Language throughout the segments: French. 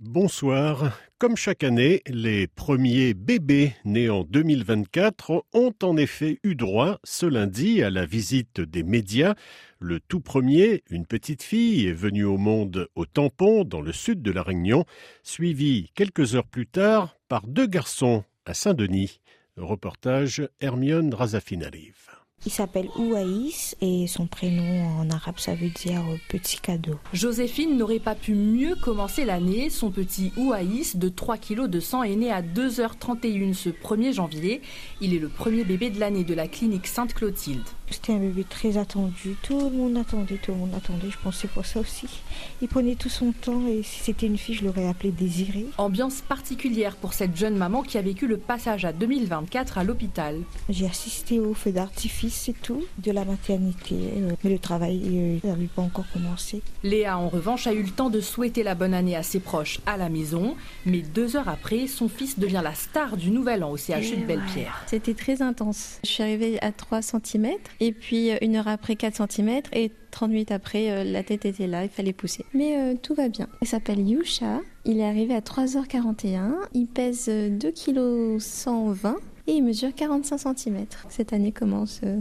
Bonsoir. Comme chaque année, les premiers bébés nés en 2024 ont en effet eu droit ce lundi à la visite des médias. Le tout premier, une petite fille, est venue au monde au tampon dans le sud de la Réunion, suivi quelques heures plus tard par deux garçons à Saint-Denis. Reportage Hermione Razafinarive. Il s'appelle Ouaïs et son prénom en arabe ça veut dire euh, petit cadeau. Joséphine n'aurait pas pu mieux commencer l'année. Son petit Ouaïs de 3 kg de sang est né à 2h31 ce 1er janvier. Il est le premier bébé de l'année de la clinique Sainte-Clotilde. C'était un bébé très attendu. Tout le monde attendait, tout le monde attendait. Je pensais pour ça aussi. Il prenait tout son temps et si c'était une fille, je l'aurais appelée Désirée. Ambiance particulière pour cette jeune maman qui a vécu le passage à 2024 à l'hôpital. J'ai assisté au feu d'artifice c'est tout, de la maternité. Euh, mais le travail n'avait pas encore commencé. Léa, en revanche, a eu le temps de souhaiter la bonne année à ses proches à la maison. Mais deux heures après, son fils devient la star du Nouvel An au CHU de Belle-Pierre. C'était très intense. Je suis arrivée à 3 cm et puis une heure après 4 cm et 30 minutes après, euh, la tête était là, il fallait pousser. Mais euh, tout va bien. Il s'appelle Yusha, il est arrivé à 3h41, il pèse 2 kg 120 et il mesure 45 cm. Cette année commence euh,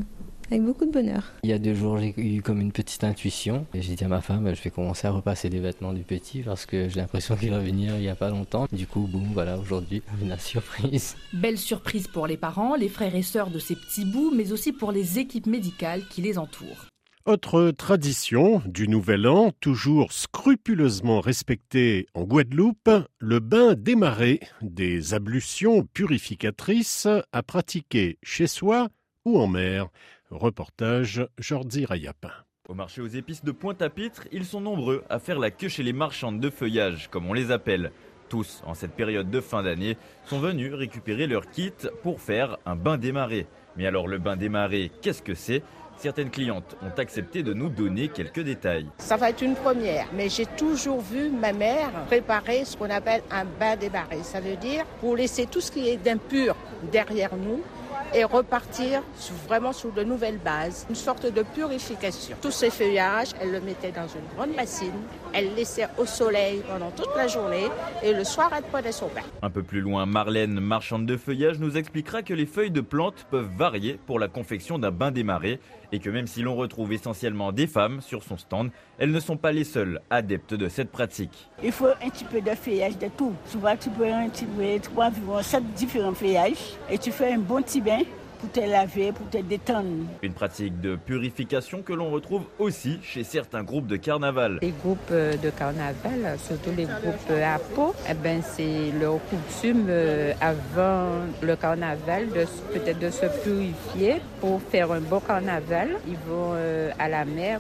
avec beaucoup de bonheur. Il y a deux jours, j'ai eu comme une petite intuition. Et j'ai dit à ma femme, je vais commencer à repasser les vêtements du petit parce que j'ai l'impression qu'il va venir il n'y a pas longtemps. Du coup, boum, voilà, aujourd'hui, une surprise. Belle surprise pour les parents, les frères et sœurs de ces petits bouts, mais aussi pour les équipes médicales qui les entourent. Autre tradition du Nouvel An, toujours scrupuleusement respectée en Guadeloupe, le bain démarré, des ablutions purificatrices à pratiquer chez soi ou en mer. Reportage Jordi Rayapin. Au marché aux épices de Pointe-à-Pitre, ils sont nombreux à faire la queue chez les marchandes de feuillage, comme on les appelle. Tous, en cette période de fin d'année, sont venus récupérer leur kit pour faire un bain démarré. Mais alors le bain démarré, qu'est-ce que c'est? Certaines clientes ont accepté de nous donner quelques détails. Ça va être une première, mais j'ai toujours vu ma mère préparer ce qu'on appelle un bain démarré. Ça veut dire pour laisser tout ce qui est d'impur derrière nous et repartir vraiment sur de nouvelles bases, une sorte de purification. Tous ces feuillages, elle le mettait dans une grande bassine, elle laissait au soleil pendant toute la journée et le soir, elle prenait son bain. Un peu plus loin, Marlène, marchande de feuillage, nous expliquera que les feuilles de plantes peuvent varier pour la confection d'un bain démarré et que même si l'on retrouve essentiellement des femmes sur son stand, elles ne sont pas les seules adeptes de cette pratique. Il faut un petit peu de feuillage de tout. Souvent, tu peux un petit peu, trois, sept différents feuillages et tu fais un bon petit bain pour te laver, pour te détendre. Une pratique de purification que l'on retrouve aussi chez certains groupes de carnaval. Les groupes euh, de carnaval, surtout les groupes à peau, eh ben c'est leur coutume euh, avant le carnaval de peut-être de se purifier pour faire un beau carnaval. Ils vont euh, à la mer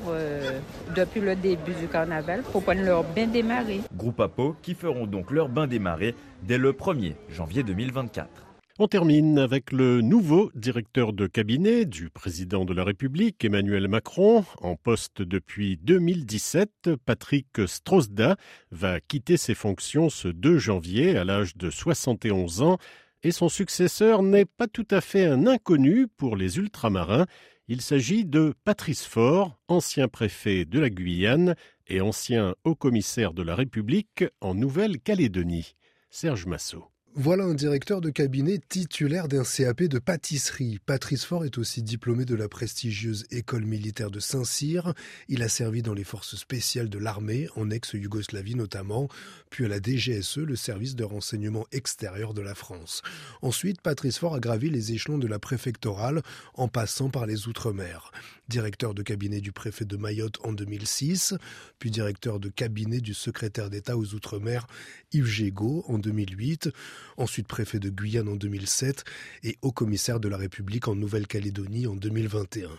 depuis le début du carnaval pour prendre leur bain démarré. Groupe à peau qui feront donc leur bain démarré dès le 1er janvier 2024. On termine avec le nouveau directeur de cabinet du président de la République, Emmanuel Macron, en poste depuis 2017. Patrick Strosda va quitter ses fonctions ce 2 janvier à l'âge de 71 ans et son successeur n'est pas tout à fait un inconnu pour les ultramarins. Il s'agit de Patrice Faure, ancien préfet de la Guyane et ancien haut-commissaire de la République en Nouvelle-Calédonie. Serge Massot. Voilà un directeur de cabinet titulaire d'un CAP de pâtisserie. Patrice Faure est aussi diplômé de la prestigieuse école militaire de Saint-Cyr. Il a servi dans les forces spéciales de l'armée, en ex-Yougoslavie notamment, puis à la DGSE, le service de renseignement extérieur de la France. Ensuite, Patrice Faure a gravi les échelons de la préfectorale en passant par les Outre-mer. Directeur de cabinet du préfet de Mayotte en 2006, puis directeur de cabinet du secrétaire d'État aux Outre-mer Yves Gégaud en 2008 ensuite préfet de Guyane en 2007 et haut commissaire de la République en Nouvelle-Calédonie en 2021.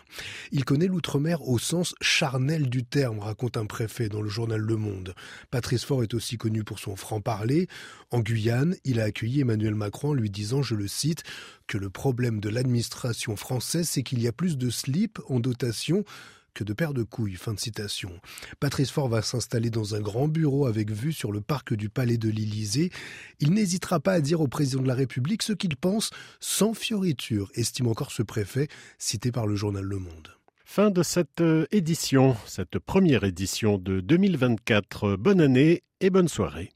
Il connaît l'outre-mer au sens charnel du terme, raconte un préfet dans le journal Le Monde. Patrice Faure est aussi connu pour son franc-parler. En Guyane, il a accueilli Emmanuel Macron en lui disant, je le cite, que le problème de l'administration française, c'est qu'il y a plus de slip en dotation que de paires de couilles. Fin de citation. Patrice Faure va s'installer dans un grand bureau avec vue sur le parc du Palais de l'Élysée. Il n'hésitera pas à dire au président de la République ce qu'il pense sans fioriture, estime encore ce préfet, cité par le journal Le Monde. Fin de cette euh, édition, cette première édition de 2024. Bonne année et bonne soirée.